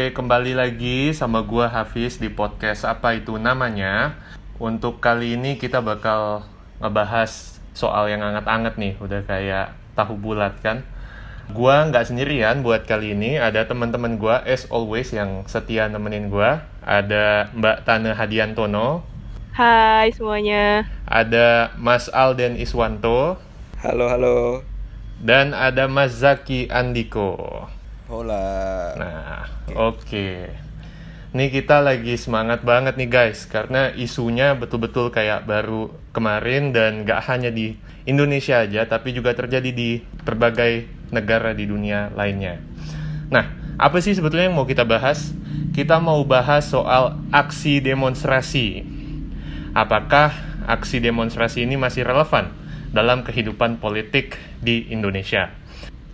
Oke, kembali lagi sama gua Hafiz di podcast apa itu namanya. Untuk kali ini kita bakal ngebahas soal yang anget-anget nih, udah kayak tahu bulat kan. Gua nggak sendirian buat kali ini, ada teman-teman gua as always yang setia nemenin gua. Ada Mbak Tane Hadiantono, Hai semuanya. ada Mas Alden Iswanto, Halo, halo. dan ada Mas Zaki Andiko. Hola. Nah, oke. Nih kita lagi semangat banget nih guys, karena isunya betul-betul kayak baru kemarin dan gak hanya di Indonesia aja, tapi juga terjadi di berbagai negara di dunia lainnya. Nah, apa sih sebetulnya yang mau kita bahas? Kita mau bahas soal aksi demonstrasi. Apakah aksi demonstrasi ini masih relevan dalam kehidupan politik di Indonesia?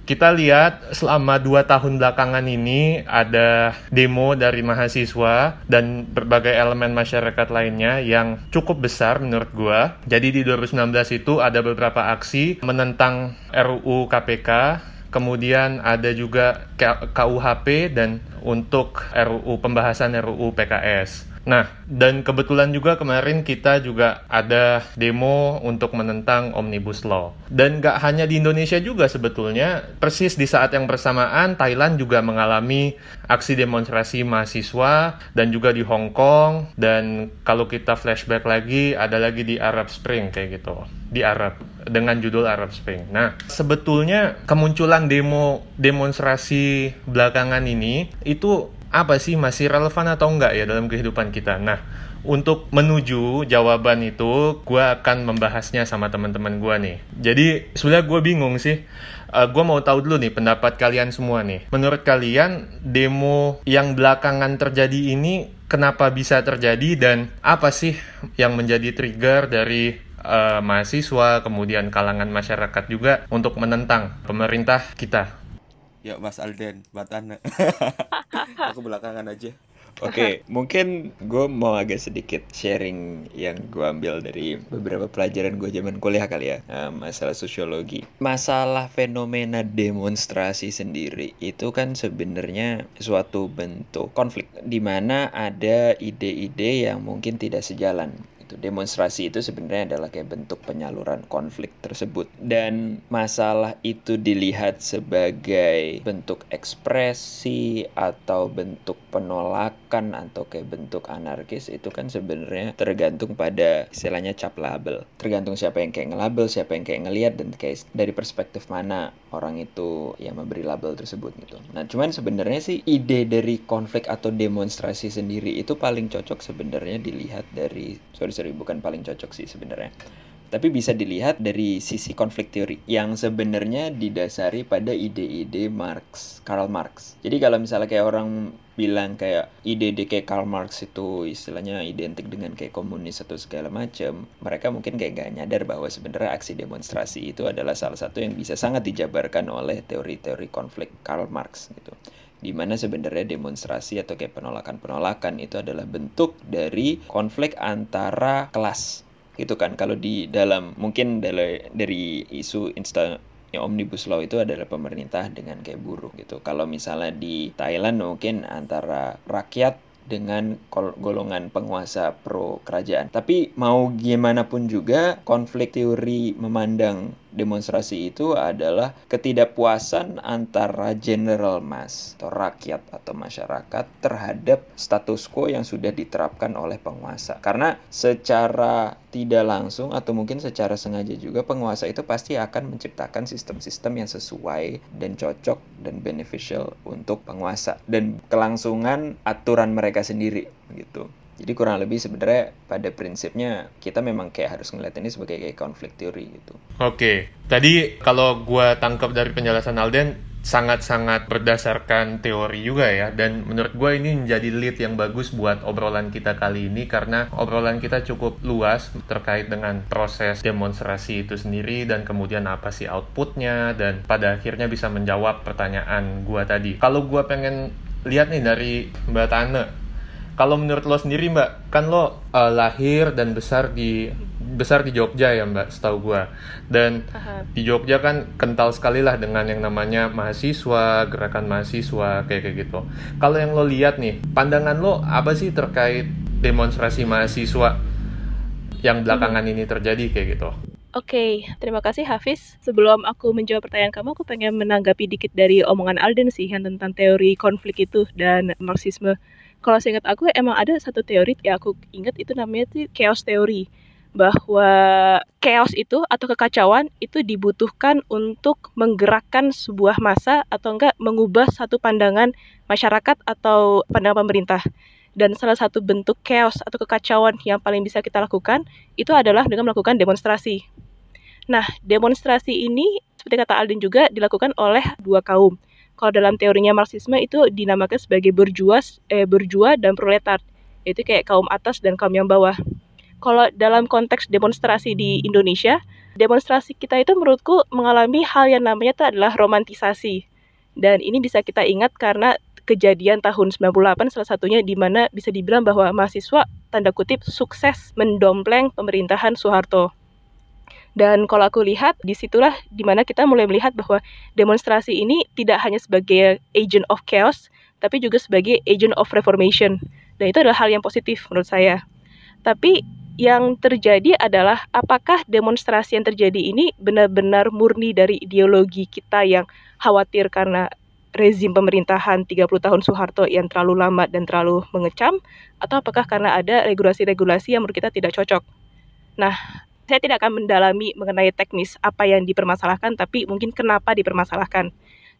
Kita lihat selama dua tahun belakangan ini ada demo dari mahasiswa dan berbagai elemen masyarakat lainnya yang cukup besar menurut gua. Jadi di 2019 itu ada beberapa aksi menentang RUU KPK, kemudian ada juga KUHP dan untuk RUU pembahasan RUU PKS. Nah, dan kebetulan juga kemarin kita juga ada demo untuk menentang Omnibus Law. Dan gak hanya di Indonesia juga sebetulnya, persis di saat yang bersamaan Thailand juga mengalami aksi demonstrasi mahasiswa dan juga di Hong Kong. Dan kalau kita flashback lagi, ada lagi di Arab Spring kayak gitu. Di Arab, dengan judul Arab Spring. Nah, sebetulnya kemunculan demo demonstrasi belakangan ini itu apa sih masih relevan atau enggak ya dalam kehidupan kita. Nah, untuk menuju jawaban itu, gue akan membahasnya sama teman-teman gue nih. Jadi, sebenarnya gue bingung sih. Uh, gue mau tahu dulu nih pendapat kalian semua nih. Menurut kalian, demo yang belakangan terjadi ini kenapa bisa terjadi dan apa sih yang menjadi trigger dari uh, mahasiswa, kemudian kalangan masyarakat juga untuk menentang pemerintah kita? Ya Mas Alden, Mbak Tana. Aku belakangan aja. Oke, mungkin gue mau agak sedikit sharing yang gue ambil dari beberapa pelajaran gue zaman kuliah kali ya, eh, masalah sosiologi. Masalah fenomena demonstrasi sendiri itu kan sebenarnya suatu bentuk konflik di mana ada ide-ide yang mungkin tidak sejalan. Itu demonstrasi itu sebenarnya adalah kayak bentuk penyaluran konflik tersebut. Dan masalah itu dilihat sebagai bentuk ekspresi atau bentuk penolakan atau kayak bentuk anarkis itu kan sebenarnya tergantung pada istilahnya cap label. Tergantung siapa yang kayak ngelabel siapa yang kayak ngelihat dan kayak dari perspektif mana orang itu ya memberi label tersebut gitu. Nah cuman sebenarnya sih ide dari konflik atau demonstrasi sendiri itu paling cocok sebenarnya dilihat dari sorry sorry bukan paling cocok sih sebenarnya tapi bisa dilihat dari sisi konflik teori yang sebenarnya didasari pada ide-ide Marx, Karl Marx. Jadi kalau misalnya kayak orang bilang kayak ide-ide Karl Marx itu istilahnya identik dengan kayak komunis atau segala macam, mereka mungkin kayak gak nyadar bahwa sebenarnya aksi demonstrasi itu adalah salah satu yang bisa sangat dijabarkan oleh teori-teori konflik Karl Marx gitu di mana sebenarnya demonstrasi atau kayak penolakan-penolakan itu adalah bentuk dari konflik antara kelas gitu kan? Kalau di dalam mungkin dari, dari isu insta omnibus law itu adalah pemerintah dengan kayak buruh gitu. Kalau misalnya di Thailand mungkin antara rakyat dengan golongan penguasa pro kerajaan tapi mau gimana pun juga konflik teori memandang demonstrasi itu adalah ketidakpuasan antara general mass atau rakyat atau masyarakat terhadap status quo yang sudah diterapkan oleh penguasa. Karena secara tidak langsung atau mungkin secara sengaja juga penguasa itu pasti akan menciptakan sistem-sistem yang sesuai dan cocok dan beneficial untuk penguasa dan kelangsungan aturan mereka sendiri gitu. Jadi kurang lebih sebenarnya pada prinsipnya kita memang kayak harus ngeliat ini sebagai kayak konflik teori gitu. Oke, tadi kalau gue tangkap dari penjelasan Alden sangat-sangat berdasarkan teori juga ya dan menurut gue ini menjadi lead yang bagus buat obrolan kita kali ini karena obrolan kita cukup luas terkait dengan proses demonstrasi itu sendiri dan kemudian apa sih outputnya dan pada akhirnya bisa menjawab pertanyaan gue tadi kalau gue pengen lihat nih dari Mbak Tane kalau menurut lo sendiri mbak, kan lo uh, lahir dan besar di besar di Jogja ya Mbak, setahu gua. Dan Paham. di Jogja kan kental sekali lah dengan yang namanya mahasiswa, gerakan mahasiswa kayak kayak gitu. Kalau yang lo lihat nih, pandangan lo apa sih terkait demonstrasi mahasiswa yang belakangan ini terjadi kayak gitu? Oke, terima kasih Hafiz. Sebelum aku menjawab pertanyaan kamu, aku pengen menanggapi dikit dari omongan Alden sih yang tentang teori konflik itu dan Marxisme. Kalau seingat aku emang ada satu teori ya aku ingat itu namanya tuh chaos teori bahwa chaos itu atau kekacauan itu dibutuhkan untuk menggerakkan sebuah masa atau enggak mengubah satu pandangan masyarakat atau pandangan pemerintah. Dan salah satu bentuk chaos atau kekacauan yang paling bisa kita lakukan itu adalah dengan melakukan demonstrasi. Nah, demonstrasi ini seperti kata Aldin juga dilakukan oleh dua kaum. Kalau dalam teorinya Marxisme itu dinamakan sebagai berjua, eh, berjua dan proletar, yaitu kayak kaum atas dan kaum yang bawah. Kalau dalam konteks demonstrasi di Indonesia, demonstrasi kita itu menurutku mengalami hal yang namanya itu adalah romantisasi. Dan ini bisa kita ingat karena kejadian tahun 98 salah satunya di mana bisa dibilang bahwa mahasiswa tanda kutip sukses mendompleng pemerintahan Soeharto. Dan kalau aku lihat, di situlah di mana kita mulai melihat bahwa demonstrasi ini tidak hanya sebagai agent of chaos, tapi juga sebagai agent of reformation. Dan itu adalah hal yang positif menurut saya. Tapi yang terjadi adalah apakah demonstrasi yang terjadi ini benar-benar murni dari ideologi kita yang khawatir karena rezim pemerintahan 30 tahun Soeharto yang terlalu lama dan terlalu mengecam atau apakah karena ada regulasi-regulasi yang menurut kita tidak cocok. Nah, saya tidak akan mendalami mengenai teknis apa yang dipermasalahkan, tapi mungkin kenapa dipermasalahkan.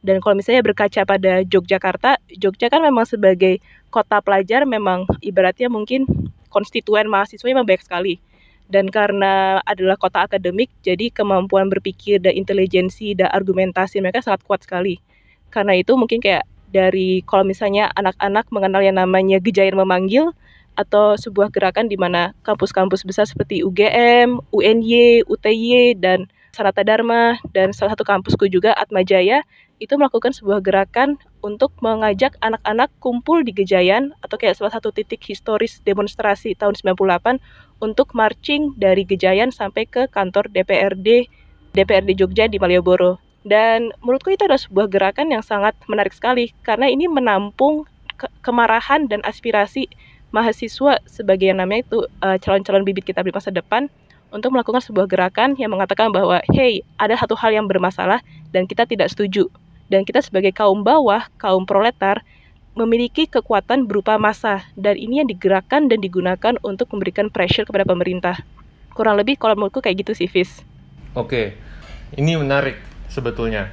Dan kalau misalnya berkaca pada Yogyakarta, Jogja kan memang sebagai kota pelajar memang ibaratnya mungkin konstituen mahasiswa memang banyak sekali. Dan karena adalah kota akademik, jadi kemampuan berpikir dan intelijensi dan argumentasi mereka sangat kuat sekali. Karena itu mungkin kayak dari kalau misalnya anak-anak mengenal yang namanya Gejayan Memanggil, atau sebuah gerakan di mana kampus-kampus besar seperti UGM, UNY, UTY, dan Sanata Dharma, dan salah satu kampusku juga Atmajaya, itu melakukan sebuah gerakan untuk mengajak anak-anak kumpul di Gejayan, atau kayak salah satu titik historis demonstrasi tahun 98, untuk marching dari Gejayan sampai ke kantor DPRD, DPRD Jogja di Malioboro. Dan menurutku itu adalah sebuah gerakan yang sangat menarik sekali, karena ini menampung ke kemarahan dan aspirasi mahasiswa sebagai yang namanya itu uh, calon-calon bibit kita di masa depan untuk melakukan sebuah gerakan yang mengatakan bahwa hey ada satu hal yang bermasalah dan kita tidak setuju dan kita sebagai kaum bawah kaum proletar memiliki kekuatan berupa massa dan ini yang digerakkan dan digunakan untuk memberikan pressure kepada pemerintah kurang lebih kalau menurutku kayak gitu sih Fis Oke, ini menarik sebetulnya.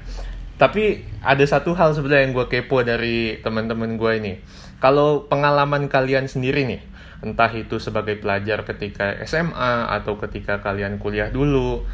Tapi ada satu hal sebenarnya yang gue kepo dari teman-teman gue ini. Kalau pengalaman kalian sendiri nih, entah itu sebagai pelajar ketika SMA atau ketika kalian kuliah dulu,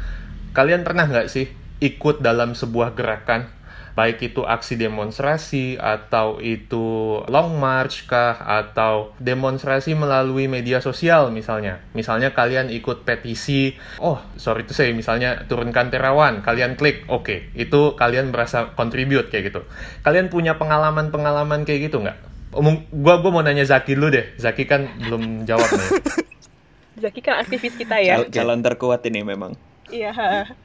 kalian pernah nggak sih ikut dalam sebuah gerakan, baik itu aksi demonstrasi atau itu long march kah atau demonstrasi melalui media sosial misalnya. Misalnya kalian ikut petisi, oh sorry itu saya misalnya turunkan Terawan, kalian klik, oke, okay. itu kalian merasa contribute kayak gitu. Kalian punya pengalaman-pengalaman kayak gitu nggak? Omong, gua gua mau nanya Zaki dulu deh. Zaki kan belum jawab nih. Zaki kan aktivis kita ya. Cal- calon terkuat ini memang. Iya.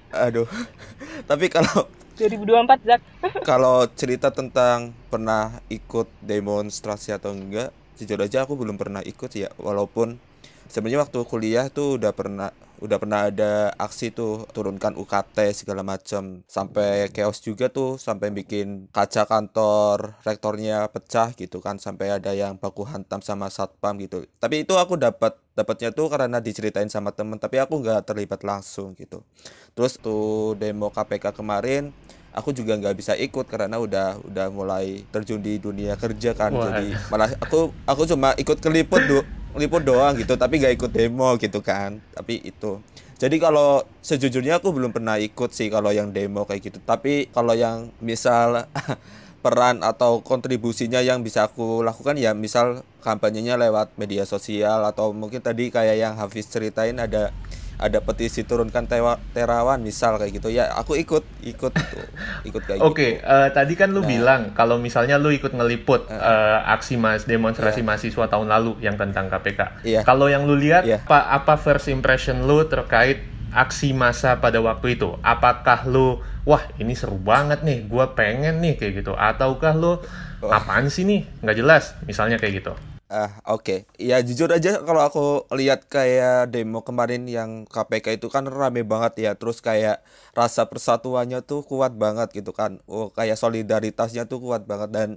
Aduh. Tapi kalau 2024 Zak. kalau cerita tentang pernah ikut demonstrasi atau enggak, jujur aja aku belum pernah ikut ya. Walaupun sebenarnya waktu kuliah tuh udah pernah udah pernah ada aksi tuh turunkan UKT segala macam sampai chaos juga tuh sampai bikin kaca kantor rektornya pecah gitu kan. Sampai ada yang baku hantam sama satpam gitu. Tapi itu aku dapat dapatnya tuh karena diceritain sama temen tapi aku nggak terlibat langsung gitu. Terus tuh demo KPK kemarin aku juga nggak bisa ikut karena udah udah mulai terjun di dunia kerja kan. Wah. jadi malah aku aku cuma ikut keliput do liput doang gitu tapi nggak ikut demo gitu kan. Tapi itu. Jadi kalau sejujurnya aku belum pernah ikut sih kalau yang demo kayak gitu. Tapi kalau yang misal peran atau kontribusinya yang bisa aku lakukan ya misal kampanyenya lewat media sosial atau mungkin tadi kayak yang Hafiz ceritain ada ada petisi turunkan tewa, terawan misal kayak gitu ya aku ikut ikut tuh ikut kayak Oke, gitu eh, tadi kan lu Nah. bilang kalau misalnya lu ikut ngeliput eh, aksi mas demonstrasi mahasiswa tahun lalu yang tentang KPK. Iya. Kalau yang lu lihat, Iya. apa apa first impression lu terkait aksi massa pada waktu itu? Apakah lu wah ini seru banget nih, gua pengen nih kayak gitu, ataukah lu apaan sih nih, nggak jelas, misalnya kayak gitu. Ah, oke. Ya jujur aja kalau aku lihat kayak demo kemarin yang KPK itu kan rame banget ya. Terus kayak rasa persatuannya tuh kuat banget gitu kan. Oh, kayak solidaritasnya tuh kuat banget dan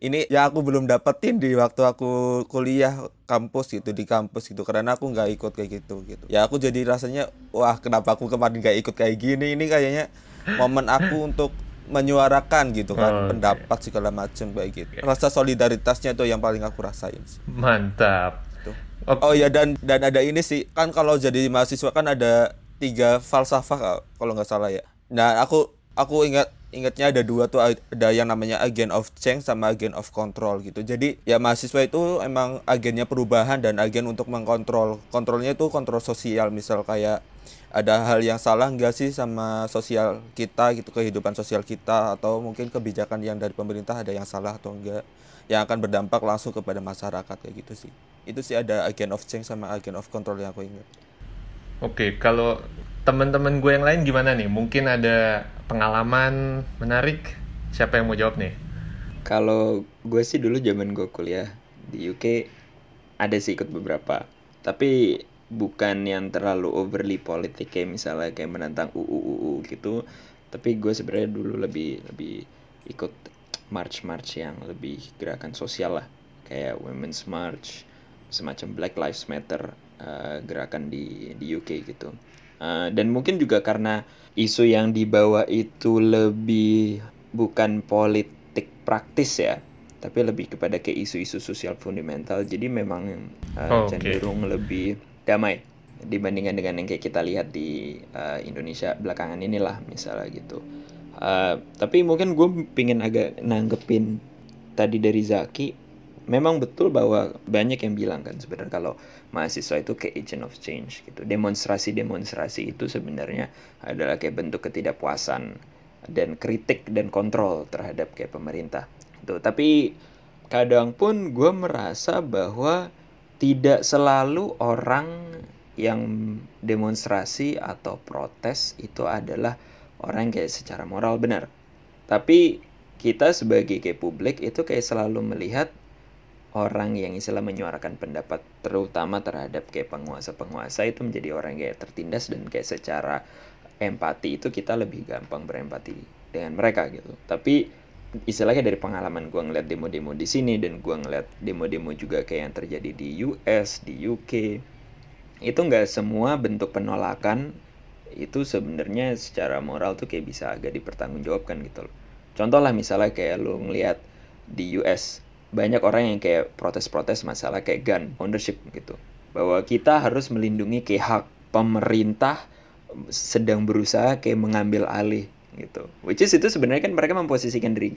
ini ya aku belum dapetin di waktu aku kuliah kampus gitu di kampus gitu karena aku nggak ikut kayak gitu gitu. Ya aku jadi rasanya wah kenapa aku kemarin nggak ikut kayak gini ini kayaknya momen aku untuk menyuarakan gitu kan Oke. pendapat segala macam kayak gitu. Rasa solidaritasnya tuh yang paling aku rasain sih. Mantap. Tuh. Oke. Oh ya dan dan ada ini sih kan kalau jadi mahasiswa kan ada tiga falsafah kal- kalau nggak salah ya. Nah aku aku ingat ingatnya ada dua tuh ada yang namanya agent of change sama agent of control gitu. Jadi ya mahasiswa itu emang agennya perubahan dan agen untuk mengkontrol. Kontrolnya itu kontrol sosial misal kayak ada hal yang salah nggak sih sama sosial kita gitu kehidupan sosial kita atau mungkin kebijakan yang dari pemerintah ada yang salah atau enggak yang akan berdampak langsung kepada masyarakat kayak gitu sih itu sih ada agent of change sama agent of control yang aku ingat Oke, kalau teman-teman gue yang lain gimana nih? Mungkin ada pengalaman menarik? Siapa yang mau jawab nih? Kalau gue sih dulu zaman gue kuliah di UK ada sih ikut beberapa, tapi bukan yang terlalu overly politik kayak misalnya kayak menentang UU UU gitu. Tapi gue sebenarnya dulu lebih lebih ikut march march yang lebih gerakan sosial lah, kayak Women's March, semacam Black Lives Matter eh, gerakan di di UK gitu. Eh, dan mungkin juga karena isu yang dibawa itu lebih bukan politik praktis ya, tapi lebih kepada ke isu-isu sosial fundamental. Jadi memang eh, Oh, cenderung lebih damai dibandingkan dengan yang kayak kita lihat di eh, Indonesia belakangan inilah misalnya gitu. Eh, tapi mungkin gue pingin agak nanggepin tadi dari Zaki memang betul bahwa banyak yang bilang kan sebenarnya kalau mahasiswa itu kayak agent of change gitu. Demonstrasi-demonstrasi itu sebenarnya adalah kayak bentuk ketidakpuasan dan kritik dan kontrol terhadap kayak pemerintah. Tuh, tapi kadang pun gue merasa bahwa tidak selalu orang yang demonstrasi atau protes itu adalah orang kayak secara moral benar. Tapi kita sebagai kayak publik itu kayak selalu melihat orang yang istilah menyuarakan pendapat terutama terhadap kayak penguasa-penguasa itu menjadi orang kayak tertindas dan kayak secara empati itu kita lebih gampang berempati dengan mereka gitu. Tapi istilahnya dari pengalaman gua ngeliat demo-demo di sini dan gua ngeliat demo-demo juga kayak yang terjadi di US, di UK itu nggak semua bentuk penolakan itu sebenarnya secara moral tuh kayak bisa agak dipertanggungjawabkan gitu loh. Contoh lah misalnya kayak lu ngeliat di US banyak orang yang kayak protes-protes masalah kayak gun ownership gitu. Bahwa kita harus melindungi kayak hak pemerintah sedang berusaha kayak mengambil alih gitu. Which is itu sebenarnya kan mereka memposisikan diri,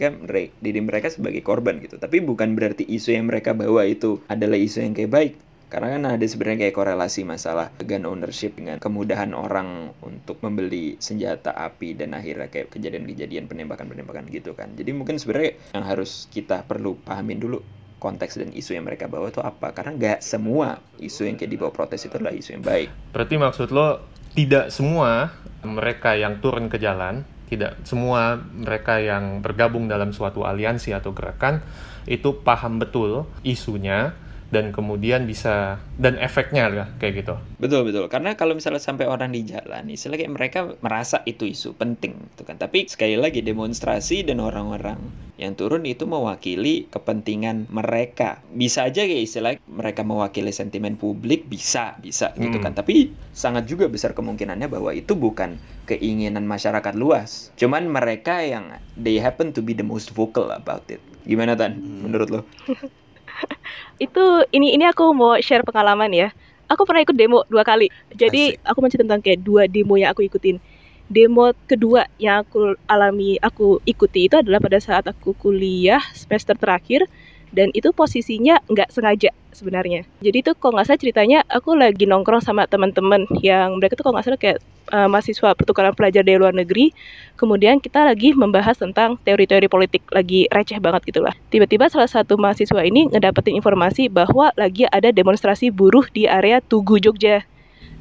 diri mereka sebagai korban gitu. Tapi bukan berarti isu yang mereka bawa itu adalah isu yang kayak baik. Karena kan ada sebenarnya kayak korelasi masalah gun ownership dengan kemudahan orang untuk membeli senjata api dan akhirnya kayak kejadian-kejadian penembakan-penembakan gitu kan. Jadi mungkin sebenarnya yang harus kita perlu pahamin dulu konteks dan isu yang mereka bawa itu apa. Karena nggak semua isu yang kayak dibawa protes itu adalah isu yang baik. Berarti maksud lo tidak semua mereka yang turun ke jalan, tidak semua mereka yang bergabung dalam suatu aliansi atau gerakan itu paham betul isunya dan kemudian bisa dan efeknya lah kayak gitu. Betul betul. Karena kalau misalnya sampai orang di jalan, istilahnya kayak mereka merasa itu isu penting, gitu kan. Tapi sekali lagi demonstrasi dan orang-orang yang turun itu mewakili kepentingan mereka. Bisa aja kayak istilah mereka mewakili sentimen publik, bisa, bisa gitu Hmm. kan. Tapi sangat juga besar kemungkinannya bahwa itu bukan keinginan masyarakat luas. Cuman mereka yang they happen to be the most vocal about it. Gimana Tan? Menurut lo? Itu ini ini aku mau share pengalaman ya. Aku pernah ikut demo dua kali. Jadi aku mau cerita tentang kayak dua demo yang aku ikutin. Demo kedua yang aku alami, aku ikuti itu adalah pada saat aku kuliah semester terakhir dan itu posisinya nggak sengaja sebenarnya. Jadi tuh kok nggak salah ceritanya aku lagi nongkrong sama teman-teman yang mereka tuh kok nggak salah kayak uh, mahasiswa pertukaran pelajar dari luar negeri. Kemudian kita lagi membahas tentang teori-teori politik lagi receh banget gitulah. Tiba-tiba salah satu mahasiswa ini ngedapetin informasi bahwa lagi ada demonstrasi buruh di area Tugu Jogja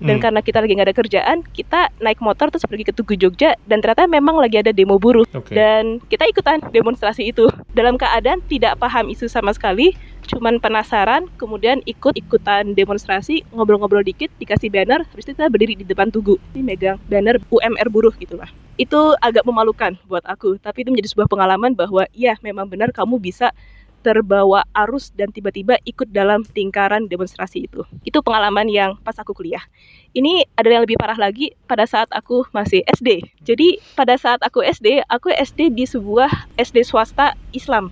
dan hmm. karena kita lagi nggak ada kerjaan kita naik motor terus pergi ke Tugu Jogja dan ternyata memang lagi ada demo buruh okay. dan kita ikutan demonstrasi itu dalam keadaan tidak paham isu sama sekali cuman penasaran kemudian ikut ikutan demonstrasi ngobrol-ngobrol dikit dikasih banner habis itu kita berdiri di depan Tugu ini megang banner UMR buruh gitulah itu agak memalukan buat aku tapi itu menjadi sebuah pengalaman bahwa ya memang benar kamu bisa terbawa arus dan tiba-tiba ikut dalam lingkaran demonstrasi itu. Itu pengalaman yang pas aku kuliah. Ini ada yang lebih parah lagi pada saat aku masih SD. Jadi pada saat aku SD, aku SD di sebuah SD swasta Islam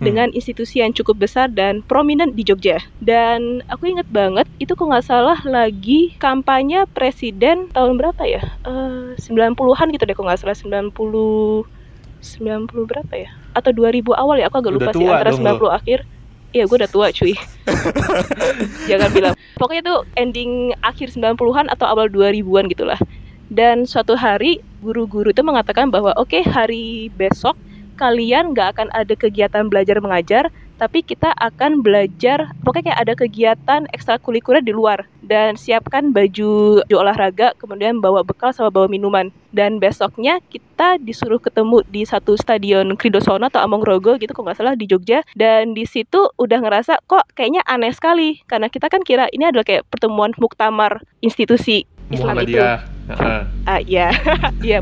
hmm. dengan institusi yang cukup besar dan prominent di Jogja. Dan aku inget banget itu kok nggak salah lagi kampanye presiden tahun berapa ya? Uh, 90-an gitu deh kok nggak salah 90 90 berapa ya? Atau 2000 awal ya? Aku agak lupa sih antara 90 lo. akhir. Iya, gue udah tua cuy. Jangan bilang. Pokoknya tuh ending akhir 90-an atau awal 2000-an gitulah. Dan suatu hari guru-guru itu mengatakan bahwa oke okay, hari besok kalian nggak akan ada kegiatan belajar mengajar, tapi kita akan belajar pokoknya kayak ada kegiatan ekstrakurikuler di luar dan siapkan baju, baju olahraga kemudian bawa bekal sama bawa minuman dan besoknya kita disuruh ketemu di satu stadion Kridosono atau Among gitu kok nggak salah di Jogja dan di situ udah ngerasa kok kayaknya aneh sekali karena kita kan kira ini adalah kayak pertemuan muktamar institusi Islam itu. Uh. Uh, ya, iya.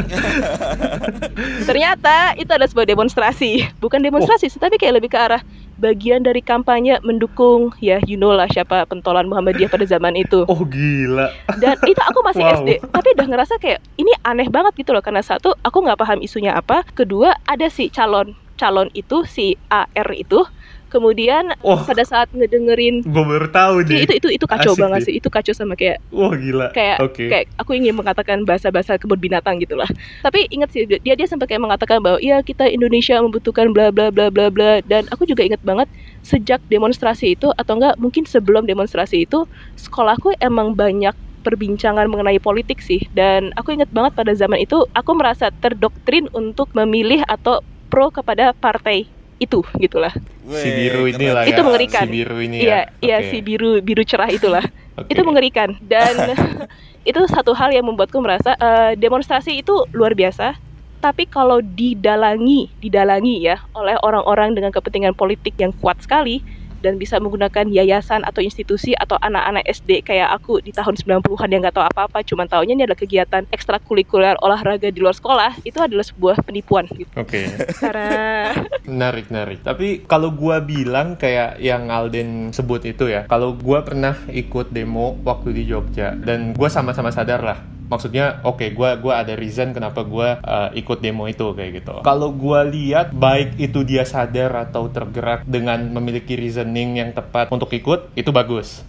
Ternyata itu ada sebuah demonstrasi, bukan demonstrasi, oh. tapi kayak lebih ke arah bagian dari kampanye mendukung ya you know lah siapa pentolan Muhammadiyah pada zaman itu. Oh gila. Dan itu aku masih wow. SD, tapi udah ngerasa kayak ini aneh banget gitu loh karena satu aku nggak paham isunya apa, kedua ada si calon calon itu si AR itu kemudian oh, pada saat ngedengerin gue baru tahu nih itu itu itu kacau Asik banget sih. Itu kacau sama kayak wah gila. kayak okay. kayak aku ingin mengatakan bahasa-bahasa kebun binatang gitulah tapi ingat sih dia dia sampai kayak mengatakan bahwa iya kita Indonesia membutuhkan bla bla bla bla bla. Dan aku juga ingat banget sejak demonstrasi itu atau enggak mungkin sebelum demonstrasi itu sekolahku emang banyak perbincangan mengenai politik sih. Dan aku ingat banget pada zaman itu aku merasa terdoktrin untuk memilih atau pro kepada partai itu gitulah. Si biru inilah ya. Itu mengerikan. Si biru ini ya. Iya, okay. si biru biru cerah itulah. okay. Itu mengerikan dan itu satu hal yang membuatku merasa uh, demonstrasi itu luar biasa. Tapi kalau didalangi, didalangi ya oleh orang-orang dengan kepentingan politik yang kuat sekali, dan bisa menggunakan yayasan atau institusi atau anak-anak SD kayak aku di tahun 90-an yang nggak tahu apa-apa cuma tahunya ini adalah kegiatan ekstrakurikuler olahraga di luar sekolah itu adalah sebuah penipuan gitu. Oke. Okay. Karena menarik menarik. Tapi kalau gua bilang kayak yang Alden sebut itu ya, kalau gua pernah ikut demo waktu di Jogja dan gua sama-sama sadar lah maksudnya oke okay, gue gua ada reason kenapa gue uh, ikut demo itu kayak gitu. Kalau gue lihat baik itu dia sadar atau tergerak dengan memiliki reasoning yang tepat untuk ikut itu bagus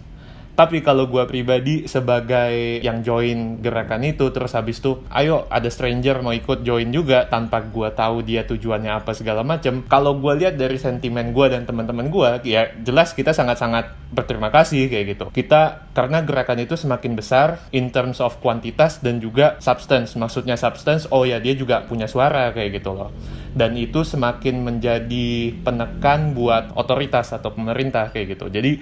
tapi kalau gue pribadi sebagai yang join gerakan itu terus habis itu ayo ada stranger mau ikut join juga tanpa gue tahu dia tujuannya apa segala macem. Kalau gue lihat dari sentimen gue dan teman-teman gue ya jelas kita sangat-sangat berterima kasih kayak gitu. Kita karena gerakan itu semakin besar in terms of kuantitas dan juga substance. Maksudnya substance oh ya dia juga punya suara kayak gitu loh. Dan itu semakin menjadi penekan buat otoritas atau pemerintah kayak gitu. Jadi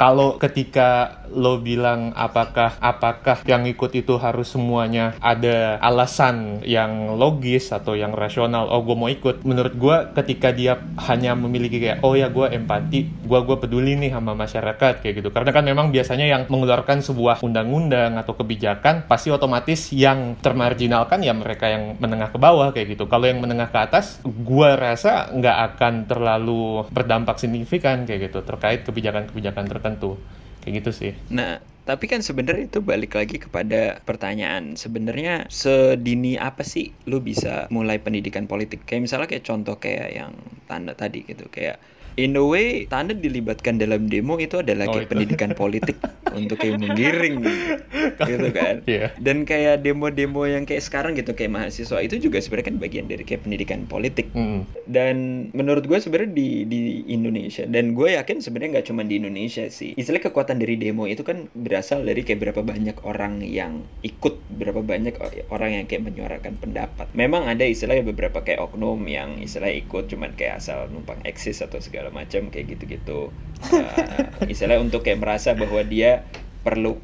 kalau ketika lo bilang apakah apakah yang ikut itu harus semuanya ada alasan yang logis atau yang rasional oh gue mau ikut. Menurut gue ketika dia hanya memiliki kayak oh ya gue empati gue gue peduli nih sama masyarakat kayak gitu. Karena kan memang biasanya yang mengeluarkan sebuah undang-undang atau kebijakan pasti otomatis yang termarginalkan ya mereka yang menengah ke bawah kayak gitu. Kalau yang menengah ke atas gue rasa nggak akan terlalu berdampak signifikan kayak gitu terkait kebijakan-kebijakan tertentu tertentu kayak gitu sih nah Tapi kan sebenarnya itu balik lagi kepada pertanyaan. Sebenarnya sedini apa sih lu bisa mulai pendidikan politik? Kayak misalnya kayak contoh kayak yang tanda tadi gitu kayak in a way Tanda dilibatkan dalam demo itu adalah Oh, kayak itu. pendidikan politik untuk kayak menggiring gitu kan Iya. dan kayak demo-demo yang kayak sekarang gitu kayak mahasiswa itu juga sebenarnya kan bagian dari kayak pendidikan politik Mm. dan menurut gue sebenarnya di di Indonesia dan gue yakin sebenarnya nggak cuma di Indonesia sih istilah kekuatan dari demo itu kan berasal dari kayak berapa banyak orang yang ikut berapa banyak orang yang kayak menyuarakan pendapat memang ada istilahnya beberapa kayak oknum yang istilahnya ikut cuman kayak asal numpang eksis atau segala macam kayak gitu-gitu. Eh, istilahnya untuk kayak merasa bahwa dia perlu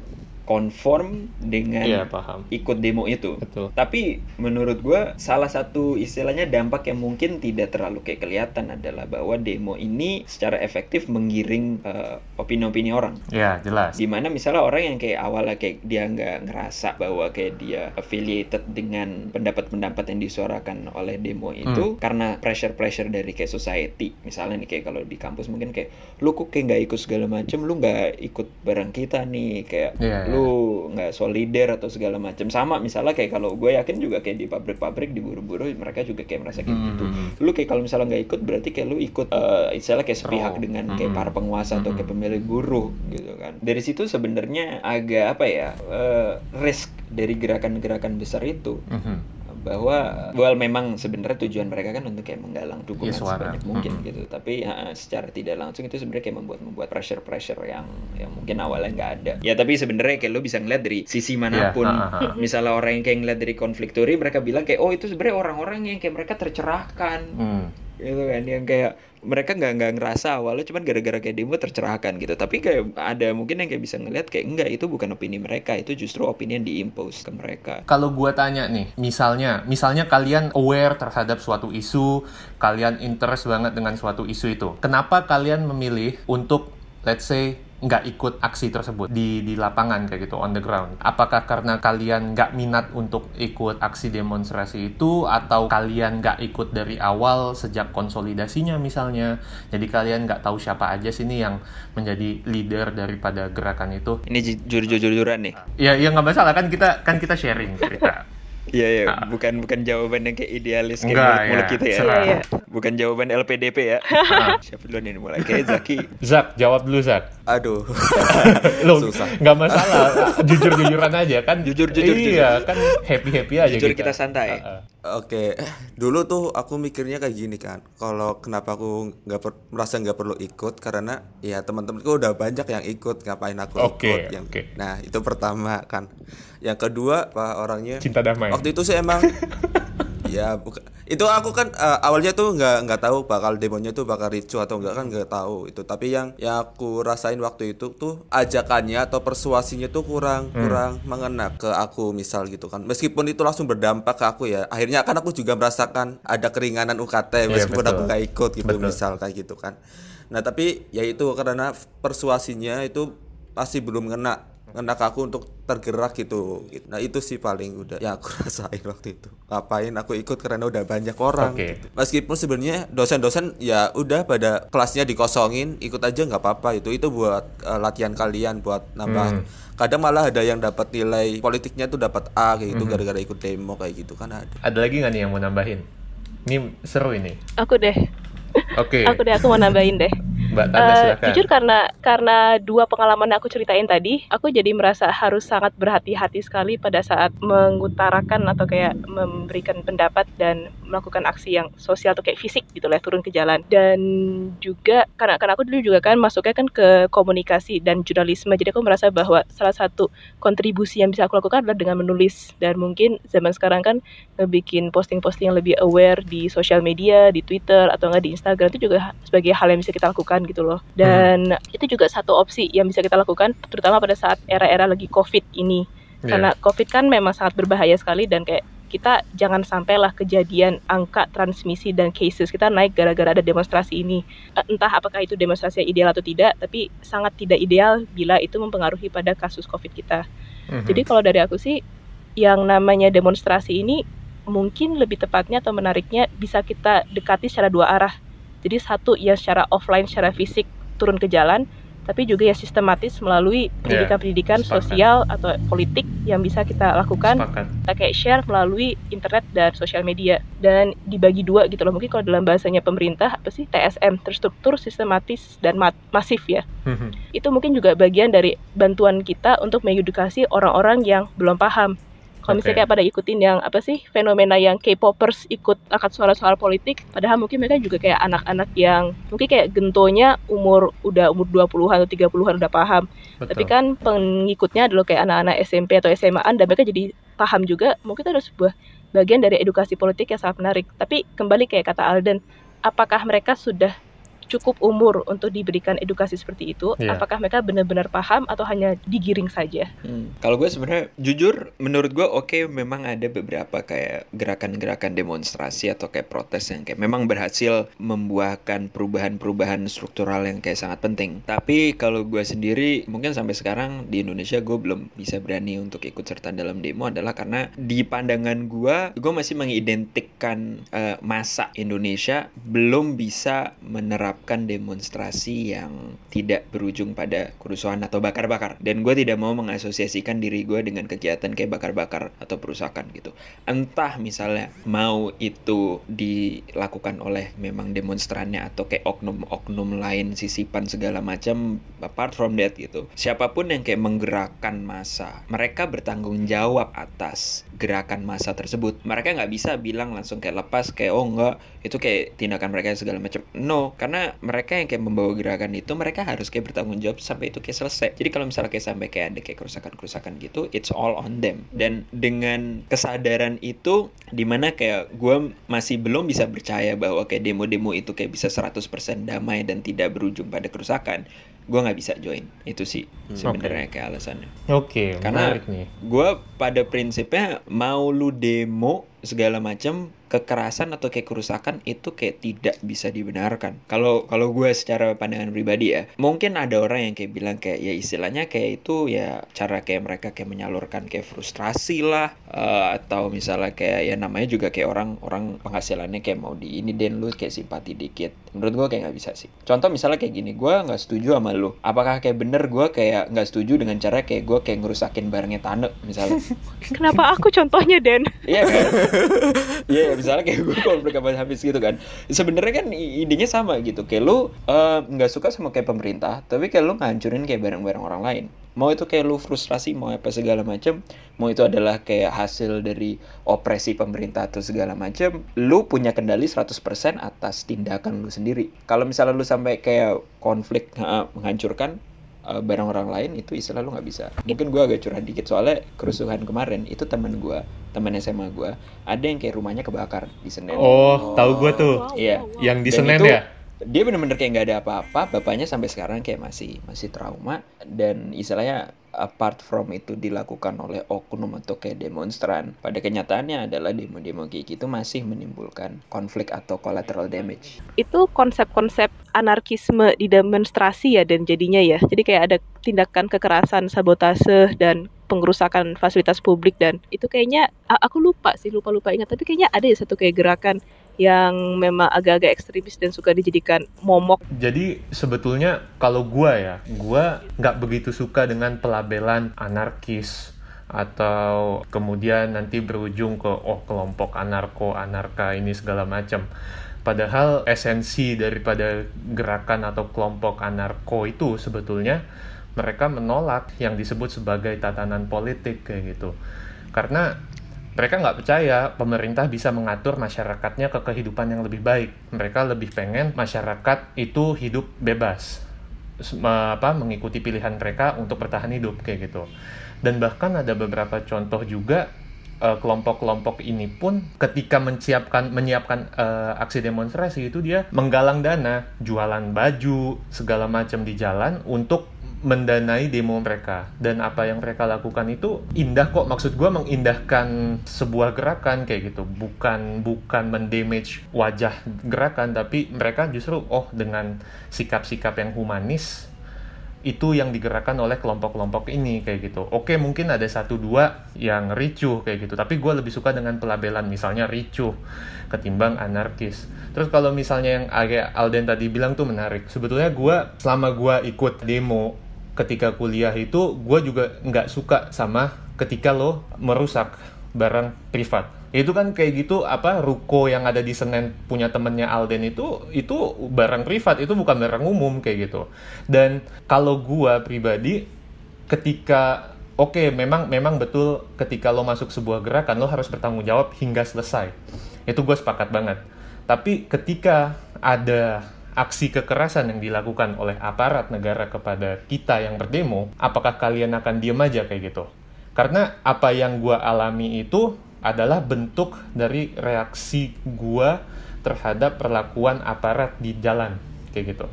konform dengan Iya, paham. ikut demo itu Betul. tapi menurut gua salah satu istilahnya dampak yang mungkin tidak terlalu kayak kelihatan adalah bahwa demo ini secara efektif menggiring eh, opini-opini orang. Ya, jelas. Di mana misalnya orang yang kayak awalnya kayak dia nggak ngerasa bahwa kayak dia affiliated dengan pendapat-pendapat yang disuarakan oleh demo itu karena pressure-pressure dari kayak society. Misalnya nih kayak kalau di kampus mungkin kayak lu kok kayak nggak ikut segala macem, lu nggak ikut bareng kita nih kayak Iya, iya. Lu nggak solider atau segala macam sama misalnya kayak kalau gue yakin juga kayak di pabrik-pabrik di buru-buru mereka juga kayak merasa kayak gitu Hmm. lu kayak kalau misalnya nggak ikut berarti kayak lu ikut eh istilahnya kayak sepihak Oh. dengan kayak Hmm. para penguasa atau kayak Hmm. pemilik buruh gitu kan dari situ sebenarnya agak apa ya eh, risk dari gerakan-gerakan besar itu Mhm. Bahwa well memang sebenarnya tujuan mereka kan untuk kayak menggalang dukungan Iya, suara. sebanyak mungkin Mm-mm. gitu tapi ya, secara tidak langsung itu sebenarnya kayak membuat membuat pressure pressure yang yang mungkin awalnya nggak ada ya tapi sebenarnya kayak lo bisa ngeliat dari sisi mana pun Iya, ha, ha. misalnya orang yang kayak ngeliat dari konflik teori mereka bilang kayak oh itu sebenarnya orang-orang yang kayak mereka tercerahkan Hmm. Gitu kan yang kayak mereka nggak nggak ngerasa awalnya cuman gara-gara kayak demo tercerahkan gitu tapi kayak ada mungkin yang kayak bisa ngeliat kayak enggak itu bukan opini mereka itu justru opini yang diimpose ke mereka Kalau gua tanya nih, misalnya, misalnya kalian aware terhadap suatu isu, kalian interest banget dengan suatu isu itu. Kenapa kalian memilih untuk let's say nggak ikut aksi tersebut di di lapangan kayak gitu on the ground? Apakah karena kalian nggak minat untuk ikut aksi demonstrasi itu atau kalian nggak ikut dari awal sejak konsolidasinya misalnya? Jadi kalian nggak tahu siapa aja sini yang menjadi leader daripada gerakan itu? ini jujur-jujuran nih Ya, ya nggak masalah kan kita kan kita sharing cerita. Iya iya, Ah. bukan bukan jawaban yang kayak idealis kayak Enggak, mulut-mulut ya. kita ya. Serah. Iya, Bukan jawaban LPDP ya. Siapa duluan ini mulai? Kayak Zaki. Zak, jawab dulu Zak. Aduh. Lo Susah. nggak masalah, jujur-jujuran aja kan. Jujur, jujur, Iya, kan happy-happy aja Jujur kita. kita santai. Heeh. Oke, dulu tuh aku mikirnya kayak gini kan. Kalau kenapa aku nggak per- merasa nggak perlu ikut karena ya teman-temanku udah banyak yang ikut, ngapain aku Oke, ikut? Yang, oke. Nah itu pertama kan. Yang kedua pak orangnya. Cinta damai. Waktu itu sih emang. ya bukan. Itu aku kan eh, awalnya tuh nggak nggak tahu bakal demonya tuh bakal ricu atau enggak kan nggak tahu itu. Tapi yang yang aku rasain waktu itu tuh ajakannya atau persuasinya tuh kurang Hmm. kurang mengena ke aku misal gitu kan. Meskipun itu langsung berdampak ke aku ya. Akhirnya kan aku juga merasakan ada keringanan UKT Iya, meskipun betul. aku nggak ikut gitu Betul. misal kayak gitu kan. Nah tapi ya itu karena persuasinya itu masih belum ngena ngena ke aku untuk tergerak gitu. Nah itu sih paling udah yang aku rasain waktu itu. Ngapain aku ikut karena udah banyak orang. Oke. gitu. Meskipun sebenarnya dosen-dosen ya udah pada kelasnya dikosongin, ikut aja nggak apa-apa itu. Itu buat eh, latihan kalian buat nambah. Hmm. Kadang malah ada yang dapat nilai politiknya tuh dapat A kayak gitu Hmm. gara-gara ikut demo kayak gitu kan ada. Ada lagi nggak nih yang mau nambahin? Ini seru ini. Aku deh, Oke, aku deh, aku mau nambahin deh. Mbak Tanda Eh, silakan. jujur karena karena dua pengalaman yang aku ceritain tadi, aku jadi merasa harus sangat berhati-hati sekali pada saat mengutarakan atau kayak memberikan pendapat dan melakukan aksi yang sosial atau kayak fisik gitu lah turun ke jalan. Dan juga karena karena aku dulu juga kan masuknya kan ke komunikasi dan jurnalisme, jadi aku merasa bahwa salah satu kontribusi yang bisa aku lakukan adalah dengan menulis dan mungkin zaman sekarang kan ngebikin posting-posting yang lebih aware di sosial media, di Twitter atau enggak di Instagram itu juga sebagai hal yang bisa kita lakukan gitu loh. Dan itu juga satu opsi yang bisa kita lakukan terutama pada saat era-era lagi Covid ini. Iya. Karena Covid kan memang sangat berbahaya sekali dan kayak kita jangan sampailah kejadian angka transmisi dan cases kita naik gara-gara ada demonstrasi ini. Eh, Entah apakah itu demonstrasi yang ideal atau tidak, tapi sangat tidak ideal bila itu mempengaruhi pada kasus Covid kita. Mhm. Jadi kalau dari aku sih yang namanya demonstrasi ini mungkin lebih tepatnya atau menariknya bisa kita dekati secara dua arah. Jadi satu yang secara offline secara fisik turun ke jalan tapi juga ya sistematis melalui pendidikan-pendidikan sepakat. sosial atau politik yang bisa kita lakukan. Sepakat. kita kayak share melalui internet dan sosial media. Dan dibagi dua gitu loh. Mungkin kalau dalam bahasanya pemerintah apa sih? TSM terstruktur sistematis dan ma- masif ya. Itu mungkin juga bagian dari bantuan kita untuk mengedukasi orang-orang yang belum paham kalau misalnya kayak pada ikutin yang apa sih fenomena yang K-popers ikut angkat suara soal politik padahal mungkin mereka juga kayak anak-anak yang mungkin kayak gentonya umur udah umur 20-an atau 30-an udah paham. Betul. tapi kan pengikutnya adalah kayak anak-anak SMP atau SMA-an dan mereka jadi paham juga mungkin itu adalah sebuah bagian dari edukasi politik yang sangat menarik. Tapi kembali kayak kata Alden apakah mereka sudah cukup umur untuk diberikan edukasi seperti itu Iya. apakah mereka benar-benar paham atau hanya digiring saja Hmm. Kalau gue sebenarnya jujur menurut gue oke memang ada beberapa kayak gerakan-gerakan demonstrasi atau kayak protes yang kayak memang berhasil membuahkan perubahan-perubahan struktural yang kayak sangat penting. Tapi kalau gue sendiri mungkin sampai sekarang di Indonesia gue belum bisa berani untuk ikut serta dalam demo adalah karena di pandangan gue gue masih mengidentikan eh, masa Indonesia belum bisa menerapkan demonstrasi yang tidak berujung pada kerusuhan atau bakar-bakar. Dan gue tidak mau mengasosiasikan diri gue dengan kegiatan kayak bakar-bakar atau perusakan gitu. Entah misalnya mau itu dilakukan oleh memang demonstrannya atau kayak oknum-oknum lain sisipan segala macam apart from that gitu. Siapa pun yang kayak menggerakkan massa mereka bertanggung jawab atas gerakan massa tersebut. Mereka nggak bisa bilang langsung kayak lepas kayak oh enggak. Itu kayak tindakan mereka segala macam. No karena mereka yang kayak membawa gerakan itu mereka harus kayak bertanggung jawab sampai itu kayak selesai. Jadi kalau misalnya kayak sampai kayak ada kayak kerusakan-kerusakan gitu it's all on them. Dan dengan kesadaran itu di mana kayak gue masih belum bisa percaya bahwa kayak demo-demo itu kayak bisa 100% damai dan tidak berujung pada kerusakan gue nggak bisa join. Itu sih sebenarnya kayak alasannya. Oke, Karena- menarik nih. gue pada prinsipnya mau lu demo segala macam kekerasan atau kayak kerusakan itu kayak tidak bisa dibenarkan. Kalau kalau gue secara pandangan pribadi ya, mungkin ada orang yang kayak bilang kayak ya istilahnya kayak itu ya cara kayak mereka kayak menyalurkan kayak frustrasi lah eh, atau misalnya kayak ya namanya juga kayak orang orang penghasilannya kayak mau di ini dan lu kayak simpati dikit. Menurut gue kayak nggak bisa sih. Contoh misalnya kayak gini, gue nggak setuju sama lu. Apakah kayak bener gue kayak nggak setuju dengan cara kayak gue kayak ngerusakin barangnya Tane misalnya? kenapa aku contohnya Den Iya kan? Iya, misalnya kayak gue konflik sama habis gitu kan. Sebenarnya kan idenya sama gitu. Kayak lu eh, nggak suka sama kayak pemerintah, tapi kayak lu ngancurin kayak barang-barang orang lain. Mau itu kayak lu frustrasi, mau apa segala macam, mau itu adalah kayak hasil dari opresi pemerintah atau segala macam, lu punya kendali 100% atas tindakan lu sendiri. Kalau misalnya lu sampai kayak konflik ha, menghancurkan eh, barang orang lain itu istilah lu nggak bisa. Mungkin gua agak curhat dikit soalnya kerusuhan kemarin itu teman gua, teman SMA gua, ada yang kayak rumahnya kebakar di Senen. Oh, tahu gue tuh. Wow, Iya. wow, wow. Yang di Dan Senen itu- ya? Dia bener-bener kayak nggak ada apa-apa, bapaknya sampai sekarang kayak masih masih trauma dan istilahnya apart from itu dilakukan oleh oknum atau kayak demonstran, pada kenyataannya adalah demo-demo kayak gitu masih menimbulkan konflik atau collateral damage. itu konsep-konsep anarkisme di demonstrasi ya dan jadinya ya. Jadi kayak ada tindakan kekerasan, sabotase dan pengerusakan fasilitas publik dan itu kayaknya aku lupa sih lupa-lupa ingat tapi kayaknya ada ya satu kayak gerakan yang memang agak-agak ekstremis dan suka dijadikan momok Jadi sebetulnya kalau gua ya, gua nggak begitu suka dengan pelabelan anarkis atau kemudian nanti berujung ke oh kelompok anarko anarka ini segala macam. Padahal esensi daripada gerakan atau kelompok anarko itu sebetulnya mereka menolak yang disebut sebagai tatanan politik kayak gitu. Karena mereka nggak percaya pemerintah bisa mengatur masyarakatnya ke kehidupan yang lebih baik. Mereka lebih pengen masyarakat itu hidup bebas, apa mengikuti pilihan mereka untuk bertahan hidup kayak gitu. Dan bahkan ada beberapa contoh juga eh, kelompok-kelompok ini pun ketika menyiapkan menyiapkan eh, aksi demonstrasi itu dia menggalang dana, jualan baju segala macam di jalan untuk mendanai demo mereka. Dan apa yang mereka lakukan itu indah kok. Maksud gue mengindahkan sebuah gerakan kayak gitu. Bukan bukan mendamage wajah gerakan tapi mereka justru oh dengan sikap-sikap yang humanis itu yang digerakkan oleh kelompok-kelompok ini kayak gitu. Oke mungkin ada satu dua yang ricuh kayak gitu, tapi gue lebih suka dengan pelabelan. Misalnya ricuh ketimbang anarkis. Terus kalau misalnya yang agak Alden tadi bilang tuh menarik, sebetulnya gue selama gue ikut demo ketika kuliah itu gue juga nggak suka sama ketika lo merusak barang privat. Itu kan kayak gitu apa ruko yang ada di Senen punya temennya Alden itu itu barang privat itu bukan barang umum kayak gitu. Dan kalau gua pribadi ketika oke okay, memang memang betul ketika lo masuk sebuah gerakan lo harus bertanggung jawab hingga selesai. Itu gue sepakat banget. Tapi ketika ada aksi kekerasan yang dilakukan oleh aparat negara kepada kita yang berdemo apakah kalian akan diem aja kayak gitu? Karena apa yang gue alami itu adalah bentuk dari reaksi gua terhadap perlakuan aparat di jalan kayak gitu.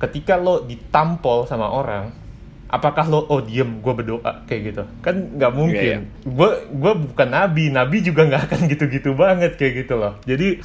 Ketika lo ditampol sama orang apakah lo oh diem gue berdoa kayak gitu? Kan nggak mungkin. yeah, yeah. gue gue bukan nabi nabi juga nggak akan gitu-gitu banget kayak gitu loh. Jadi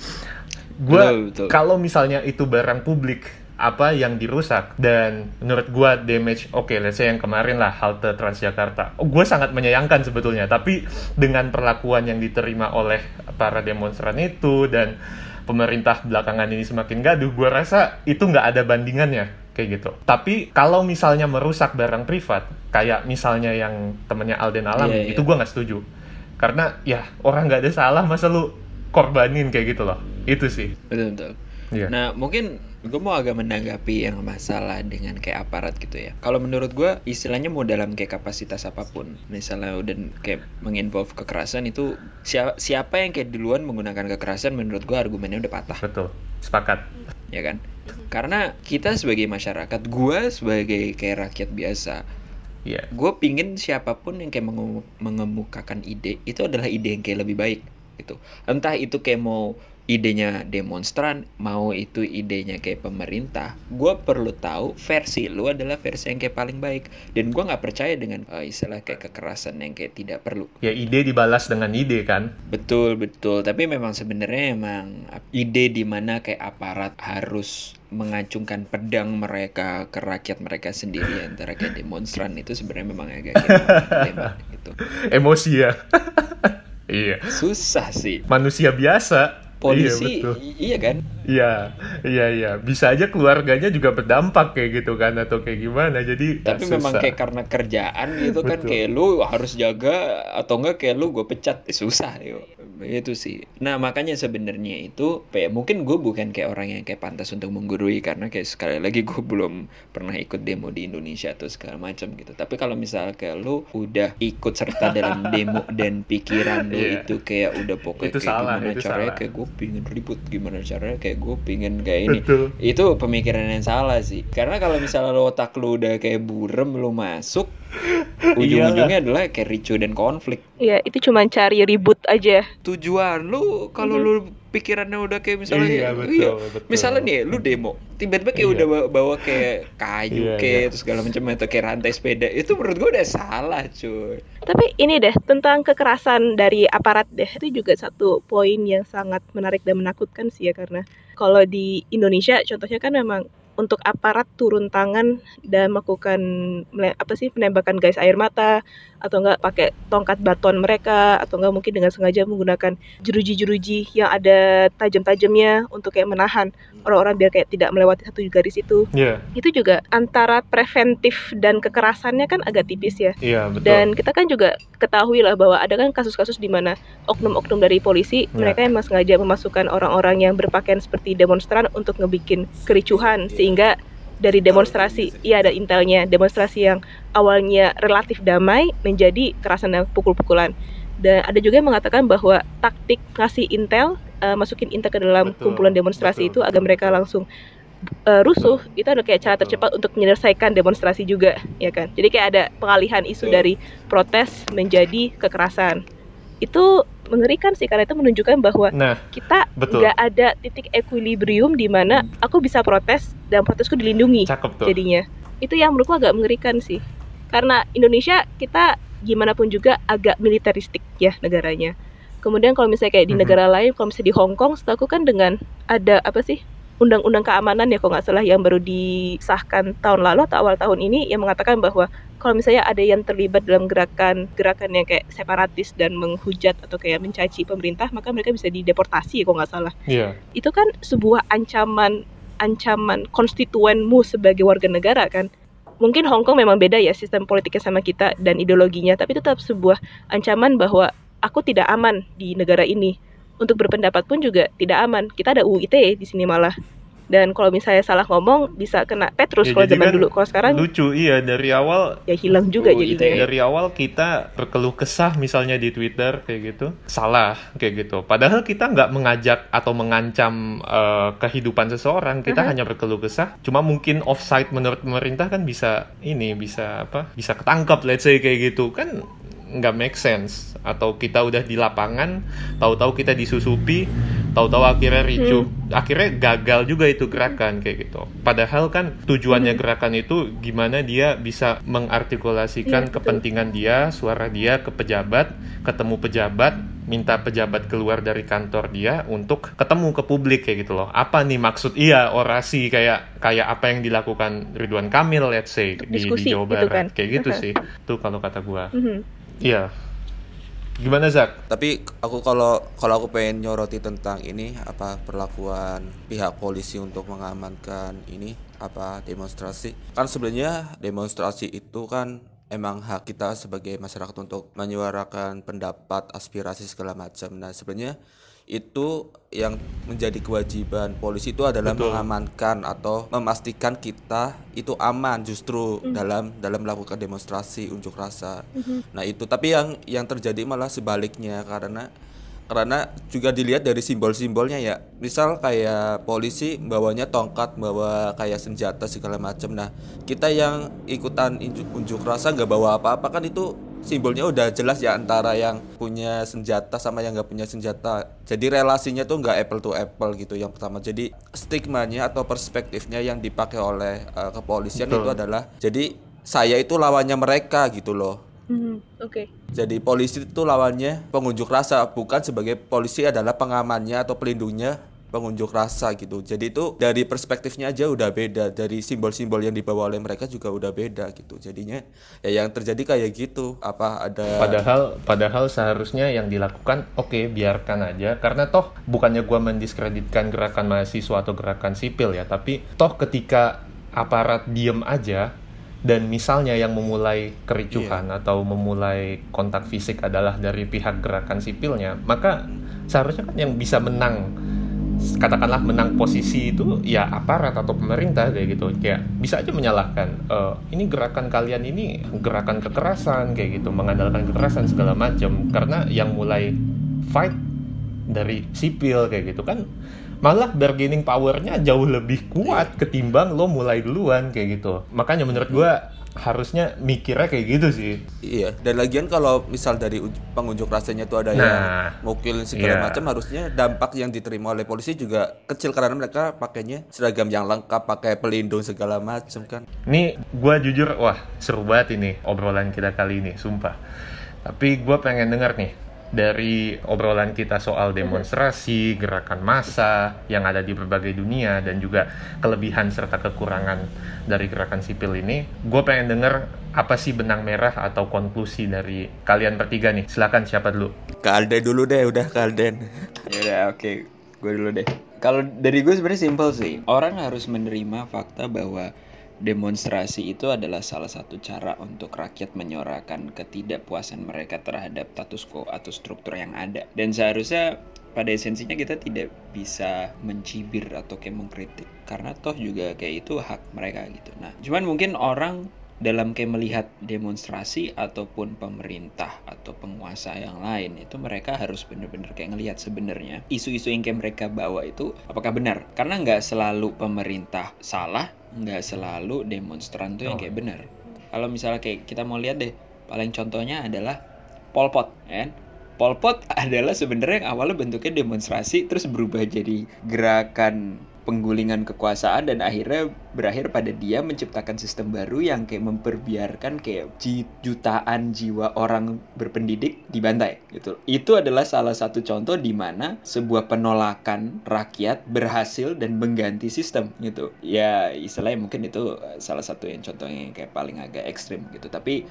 gue kalau misalnya itu barang publik apa yang dirusak dan menurut gua damage oke okay, let's say yang kemarin lah halte Transjakarta. Oh, gue sangat menyayangkan sebetulnya tapi dengan perlakuan yang diterima oleh para demonstran itu dan pemerintah belakangan ini semakin gaduh gue rasa itu nggak ada bandingannya kayak gitu. Tapi kalau misalnya merusak barang privat kayak misalnya yang temennya Alden Alam yeah, yeah. itu gue nggak setuju. Karena ya orang nggak ada salah masa lu korbanin kayak gitu loh itu sih betul betul yeah. nah mungkin gue mau agak menanggapi yang masalah dengan kayak aparat gitu ya. Kalau menurut gue istilahnya mau dalam kayak kapasitas apa pun, misalnya udah kayak menginvolve kekerasan itu siapa siapa yang kayak duluan menggunakan kekerasan menurut gue argumennya udah patah. Betul, sepakat. Ya kan? Karena kita sebagai masyarakat, gue sebagai kayak rakyat biasa, Yeah. Gue pingin siapa pun yang kayak mengemukakan ide itu adalah ide yang kayak lebih baik gitu. Entah itu kayak mau idenya demonstran mau itu idenya kayak pemerintah gue perlu tahu versi lu adalah versi yang kayak paling baik. Dan gue nggak percaya dengan uh, istilah kayak kekerasan yang kayak tidak perlu. Ya ide dibalas dengan ide kan? Betul betul. Tapi memang sebenarnya emang ide di mana kayak aparat harus mengacungkan pedang mereka ke rakyat mereka sendiri antara kayak demonstran itu sebenarnya memang agak gitu. Emosi ya iya. Susah sih. Manusia biasa. Polisi iya, iya kan iya iya iya. Bisa aja keluarganya juga berdampak kayak gitu kan atau kayak gimana. Jadi tapi ya, memang kayak karena kerjaan gitu kan kayak lu harus jaga atau enggak kayak lu gue pecat. Eh, susah yuk itu sih. Nah makanya sebenarnya itu kayak mungkin gue bukan kayak orang yang kayak pantas untuk menggurui karena kayak sekali lagi gue belum pernah ikut demo di Indonesia atau segala macam gitu. Tapi kalau misalnya kayak lu udah ikut serta dalam demo dan pikiran lu yeah. itu kayak udah pokoknya itu kayak salah, gimana caranya kayak gue pingin ribut. Gimana caranya kayak gue pingin kayak ini. Betul. itu pemikiran yang salah sih. Karena kalau misalnya lo otak lu udah kayak burem lo masuk ujung-ujungnya adalah kayak ricu dan konflik. Iya itu cuma cari ribut aja. Tujuan lu kalau hmm. lu pikirannya udah kayak misalnya iya, betul, iya. betul. misalnya nih lu demo tiba-tiba kayak iya. udah bawa, bawa kayak kayu iya, kayak iya. terus segala macam atau kayak rantai sepeda itu menurut gua udah salah cuy tapi ini deh tentang kekerasan dari aparat deh itu juga satu poin yang sangat menarik dan menakutkan sih ya karena kalau di Indonesia contohnya kan memang untuk aparat turun tangan dan melakukan apa sih penembakan gas air mata atau enggak pakai tongkat baton mereka atau enggak mungkin dengan sengaja menggunakan jeruji-jeruji yang ada tajam-tajamnya untuk kayak menahan orang-orang biar kayak tidak melewati satu garis itu. Yeah. Itu juga antara preventif dan kekerasannya kan agak tipis ya. Iya, yeah, betul. Dan kita kan juga ketahui lah bahwa ada kan kasus-kasus di mana oknum-oknum dari polisi yeah. mereka emang sengaja memasukkan orang-orang yang berpakaian seperti demonstran untuk ngebikin kericuhan yeah. sehingga dari demonstrasi, iya ada intelnya, demonstrasi yang awalnya relatif damai menjadi kerasan dan pukul-pukulan. Dan ada juga yang mengatakan bahwa taktik ngasih intel, uh, masukin intel ke dalam betul, kumpulan demonstrasi betul, itu agar mereka langsung uh, rusuh itu adalah kayak cara tercepat untuk menyelesaikan demonstrasi juga ya kan? Jadi kayak ada pengalihan isu dari protes menjadi kekerasan. Itu mengerikan sih karena itu menunjukkan bahwa nah, kita nggak ada titik equilibrium di mana aku bisa protes dan protesku dilindungi Cakep tuh. jadinya. Itu yang menurutku agak mengerikan sih. Karena Indonesia kita gimana pun juga agak militeristik ya negaranya. Kemudian kalau misalnya kayak di mm -hmm. negara lain kalau misalnya di Hong Kong setahu kan dengan ada apa sih undang-undang keamanan ya kalau nggak salah yang baru disahkan tahun lalu atau awal tahun ini yang mengatakan bahwa kalau misalnya ada yang terlibat dalam gerakan gerakan yang kayak separatis dan menghujat atau kayak mencaci pemerintah maka mereka bisa dideportasi kalau nggak salah. Iya. itu kan sebuah ancaman ancaman konstituenmu sebagai warga negara kan? Mungkin Hong Kong memang beda ya sistem politiknya sama kita dan ideologinya tapi tetap sebuah ancaman bahwa aku tidak aman di negara ini. Untuk berpendapat pun juga tidak aman. Kita ada UU ITE di sini malah dan kalau misalnya salah ngomong bisa kena Petrus Ya, kalau jadi zaman kan dulu. Kalau sekarang lucu. Iya dari awal ya hilang juga UU jadinya. ITE. dari awal kita berkeluh kesah misalnya di Twitter kayak gitu. Salah kayak gitu. Padahal kita nggak mengajak atau mengancam eh, kehidupan seseorang. Kita Mhm. hanya berkeluh kesah. Cuma mungkin offside menurut pemerintah kan bisa ini bisa apa bisa ketangkap let's say kayak gitu. Kan nggak make sense. Atau kita udah di lapangan tahu-tahu kita disusupi tahu-tahu akhirnya ricuh. Akhirnya gagal juga itu gerakan kayak gitu. Padahal kan tujuannya gerakan itu gimana dia bisa mengartikulasikan betul. kepentingan dia suara dia ke pejabat ketemu pejabat minta pejabat keluar dari kantor dia untuk ketemu ke publik kayak gitu loh. Apa nih maksud? Iya orasi kayak kayak apa yang dilakukan Ridwan Kamil let's say di, di Jawa gitu Barat. kan. kayak gitu sih. Itu kalau kata gua. Mhm. Iya gimana Zak Tapi aku kalau kalau aku pengen nyoroti tentang ini apa perlakuan pihak polisi untuk mengamankan ini apa demonstrasi. Kan sebenarnya demonstrasi itu kan emang hak kita sebagai masyarakat untuk menyuarakan pendapat, aspirasi segala macam. Nah, sebenarnya itu yang menjadi kewajiban polisi itu adalah Betul. mengamankan atau memastikan kita itu aman justru dalam dalam melakukan demonstrasi unjuk rasa. Nah, itu tapi yang yang terjadi malah sebaliknya karena karena juga dilihat dari simbol-simbolnya ya. Misal kayak polisi bawanya tongkat, bawa kayak senjata segala macam. Nah, kita yang ikutan unjuk rasa nggak bawa apa-apa kan itu simbolnya udah jelas ya antara yang punya senjata sama yang nggak punya senjata. Jadi relasinya tuh nggak apple to apple gitu yang pertama. Jadi stigmanya atau perspektifnya yang dipakai oleh eh, kepolisian Betul. itu adalah jadi saya itu lawannya mereka gitu loh. Mhm. Oke. Jadi polisi itu lawannya pengunjuk rasa, bukan sebagai polisi adalah pengamannya atau pelindungnya pengunjuk rasa gitu. Jadi itu dari perspektifnya aja udah beda, dari simbol-simbol yang dibawa oleh mereka juga udah beda gitu. Jadinya ya yang terjadi kayak gitu. Apa ada Padahal padahal seharusnya yang dilakukan oke biarkan aja karena toh bukannya gua mendiskreditkan gerakan mahasiswa atau gerakan sipil ya, tapi toh ketika aparat diem aja dan misalnya yang memulai kericuhan atau memulai kontak fisik adalah dari pihak gerakan sipilnya, maka seharusnya kan yang bisa menang katakanlah menang posisi itu ya aparat atau pemerintah kayak gitu. Kayak bisa aja menyalahkan "Eh, ini gerakan kalian ini gerakan kekerasan kayak gitu mengandalkan kekerasan segala macam. Karena yang mulai fight dari sipil kayak gitu kan malah bargaining powernya jauh lebih kuat ketimbang lo mulai duluan kayak gitu makanya menurut gua harusnya mikirnya kayak gitu sih Iya, dan lagian kalau misal dari pengunjuk rasanya itu ada Nah, yang mukil segala iya. macam harusnya dampak yang diterima oleh polisi juga kecil karena mereka pakainya seragam yang lengkap, pakai pelindung segala macam kan. Ini gua jujur, wah seru banget ini obrolan kita kali ini, sumpah. Tapi gua pengen denger nih dari obrolan kita soal demonstrasi, gerakan massa yang ada di berbagai dunia dan juga kelebihan serta kekurangan dari gerakan sipil ini. Gue pengen denger apa sih benang merah atau konklusi dari kalian bertiga nih. Silakan siapa dulu? Ke Alden dulu deh, udah ke Alden. Ya udah oke, gue dulu deh. Kalau dari gue sebenarnya simpel sih. Orang harus menerima fakta bahwa demonstrasi itu adalah salah satu cara untuk rakyat menyuarakan ketidakpuasan mereka terhadap status quo atau struktur yang ada. Dan seharusnya pada esensinya kita tidak bisa mencibir atau kayak mengkritik karena toh juga kayak itu hak mereka gitu. Nah, cuman mungkin orang dalam kayak melihat demonstrasi ataupun pemerintah atau penguasa yang lain itu mereka harus bener-bener kayak ngelihat sebenarnya isu-isu yang kayak mereka bawa itu apakah benar karena nggak selalu pemerintah salah nggak selalu demonstran tuh yang Oh. kayak benar kalau misalnya kayak kita mau lihat deh paling contohnya adalah Pol Pot ya kan Pol Pot adalah sebenarnya yang awalnya bentuknya demonstrasi terus berubah jadi gerakan penggulingan kekuasaan dan akhirnya berakhir pada dia menciptakan sistem baru yang kayak memperbiarkan kayak jutaan jiwa orang berpendidik dibantai gitu. Itu adalah salah satu contoh di mana sebuah penolakan rakyat berhasil dan mengganti sistem gitu. Ya istilahnya mungkin itu salah satu yang contohnya yang kayak paling agak ekstrim gitu. Tapi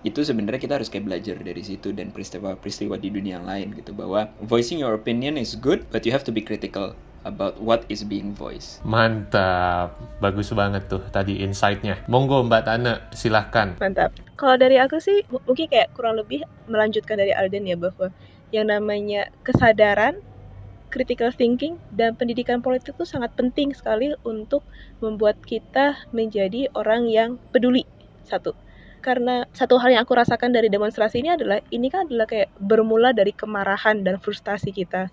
itu sebenarnya kita harus kayak belajar dari situ dan peristiwa-peristiwa di dunia yang lain gitu bahwa voicing your opinion is good but you have to be critical about what is being voiced. Mantap, bagus banget tuh tadi insight-nya. Monggo Mbak Tana, silahkan. Mantap. Kalau dari aku sih mungkin kayak kurang lebih melanjutkan dari Alden ya bahwa yang namanya kesadaran, critical thinking, dan pendidikan politik itu sangat penting sekali untuk membuat kita menjadi orang yang peduli. Satu karena satu hal yang aku rasakan dari demonstrasi ini adalah ini kan adalah kayak bermula dari kemarahan dan frustasi kita.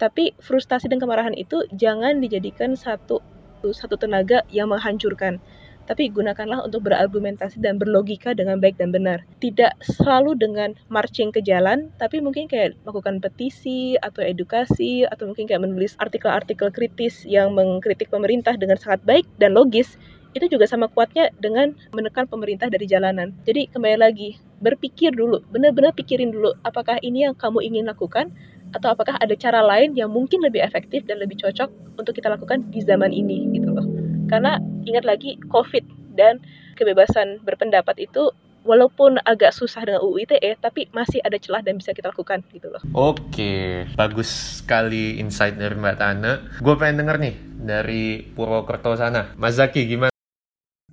Tapi frustasi dan kemarahan itu jangan dijadikan satu satu tenaga yang menghancurkan. Tapi gunakanlah untuk berargumentasi dan berlogika dengan baik dan benar. Tidak selalu dengan marching ke jalan, tapi mungkin kayak melakukan petisi atau edukasi atau mungkin kayak menulis artikel-artikel kritis yang mengkritik pemerintah dengan sangat baik dan logis itu juga sama kuatnya dengan menekan pemerintah dari jalanan. Jadi kembali lagi, berpikir dulu, benar-benar pikirin dulu apakah ini yang kamu ingin lakukan atau apakah ada cara lain yang mungkin lebih efektif dan lebih cocok untuk kita lakukan di zaman ini gitu loh. Karena ingat lagi COVID dan kebebasan berpendapat itu walaupun agak susah dengan UU ITE tapi masih ada celah dan bisa kita lakukan gitu loh. Oke, bagus sekali insight dari Mbak Tana. Gue pengen denger nih dari Purwokerto sana. Mas Zaki gimana?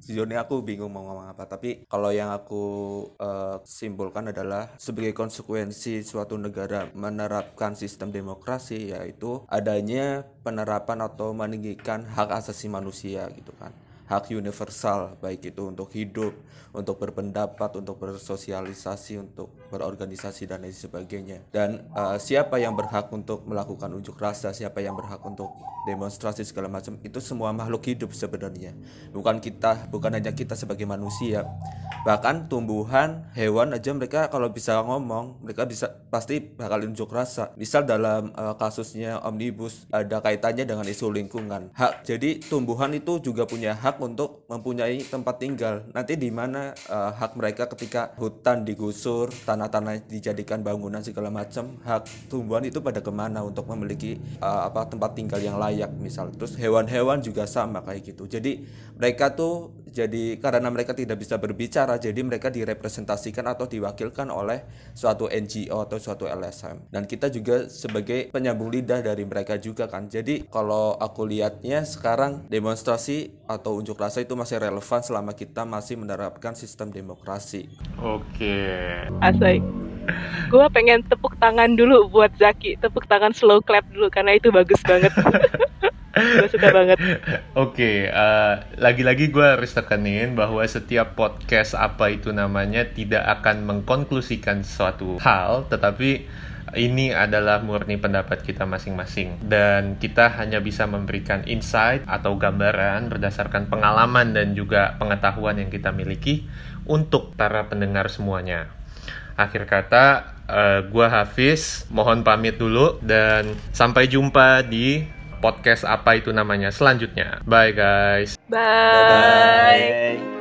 Sejujurnya aku bingung mau ngomong apa tapi kalau yang aku uh, simpulkan adalah sebagai konsekuensi suatu negara menerapkan sistem demokrasi yaitu adanya penerapan atau meninggikan hak asasi manusia gitu kan hak universal baik itu untuk hidup, untuk berpendapat, untuk bersosialisasi, untuk berorganisasi dan lain sebagainya. Dan uh, siapa yang berhak untuk melakukan unjuk rasa, siapa yang berhak untuk demonstrasi segala macam itu semua makhluk hidup sebenarnya. Bukan kita, bukan hanya kita sebagai manusia. Bahkan tumbuhan, hewan aja mereka kalau bisa ngomong, mereka bisa pasti bakal unjuk rasa. Misal dalam uh, kasusnya omnibus ada kaitannya dengan isu lingkungan. Hak jadi tumbuhan itu juga punya hak hak untuk mempunyai tempat tinggal. Nanti di mana uh, hak mereka ketika hutan digusur, tanah-tanah dijadikan bangunan segala macam, hak tumbuhan itu pada ke mana untuk memiliki uh, apa tempat tinggal yang layak misal. Terus hewan-hewan juga sama kayak gitu. Jadi mereka tuh jadi karena mereka tidak bisa berbicara, jadi mereka direpresentasikan atau diwakilkan oleh suatu NGO atau suatu LSM. Dan kita juga sebagai penyambung lidah dari mereka juga kan. Jadi kalau aku lihatnya sekarang demonstrasi atau unjuk rasa itu masih relevan selama kita masih menerapkan sistem demokrasi. Oke. Asik. Gue pengen tepuk tangan dulu buat Zaki, tepuk tangan slow clap dulu karena itu bagus banget. gue suka banget. Oke, okay, uh, eh, lagi-lagi gue harus tekenin bahwa setiap podcast apa itu namanya tidak akan mengkonklusikan suatu hal, tetapi ini adalah murni pendapat kita masing-masing dan kita hanya bisa memberikan insight atau gambaran berdasarkan pengalaman dan juga pengetahuan yang kita miliki untuk para pendengar semuanya. Akhir kata, uh, gua Hafiz, mohon pamit dulu dan sampai jumpa di podcast apa itu namanya selanjutnya. Bye guys. Bye. Bye. -bye.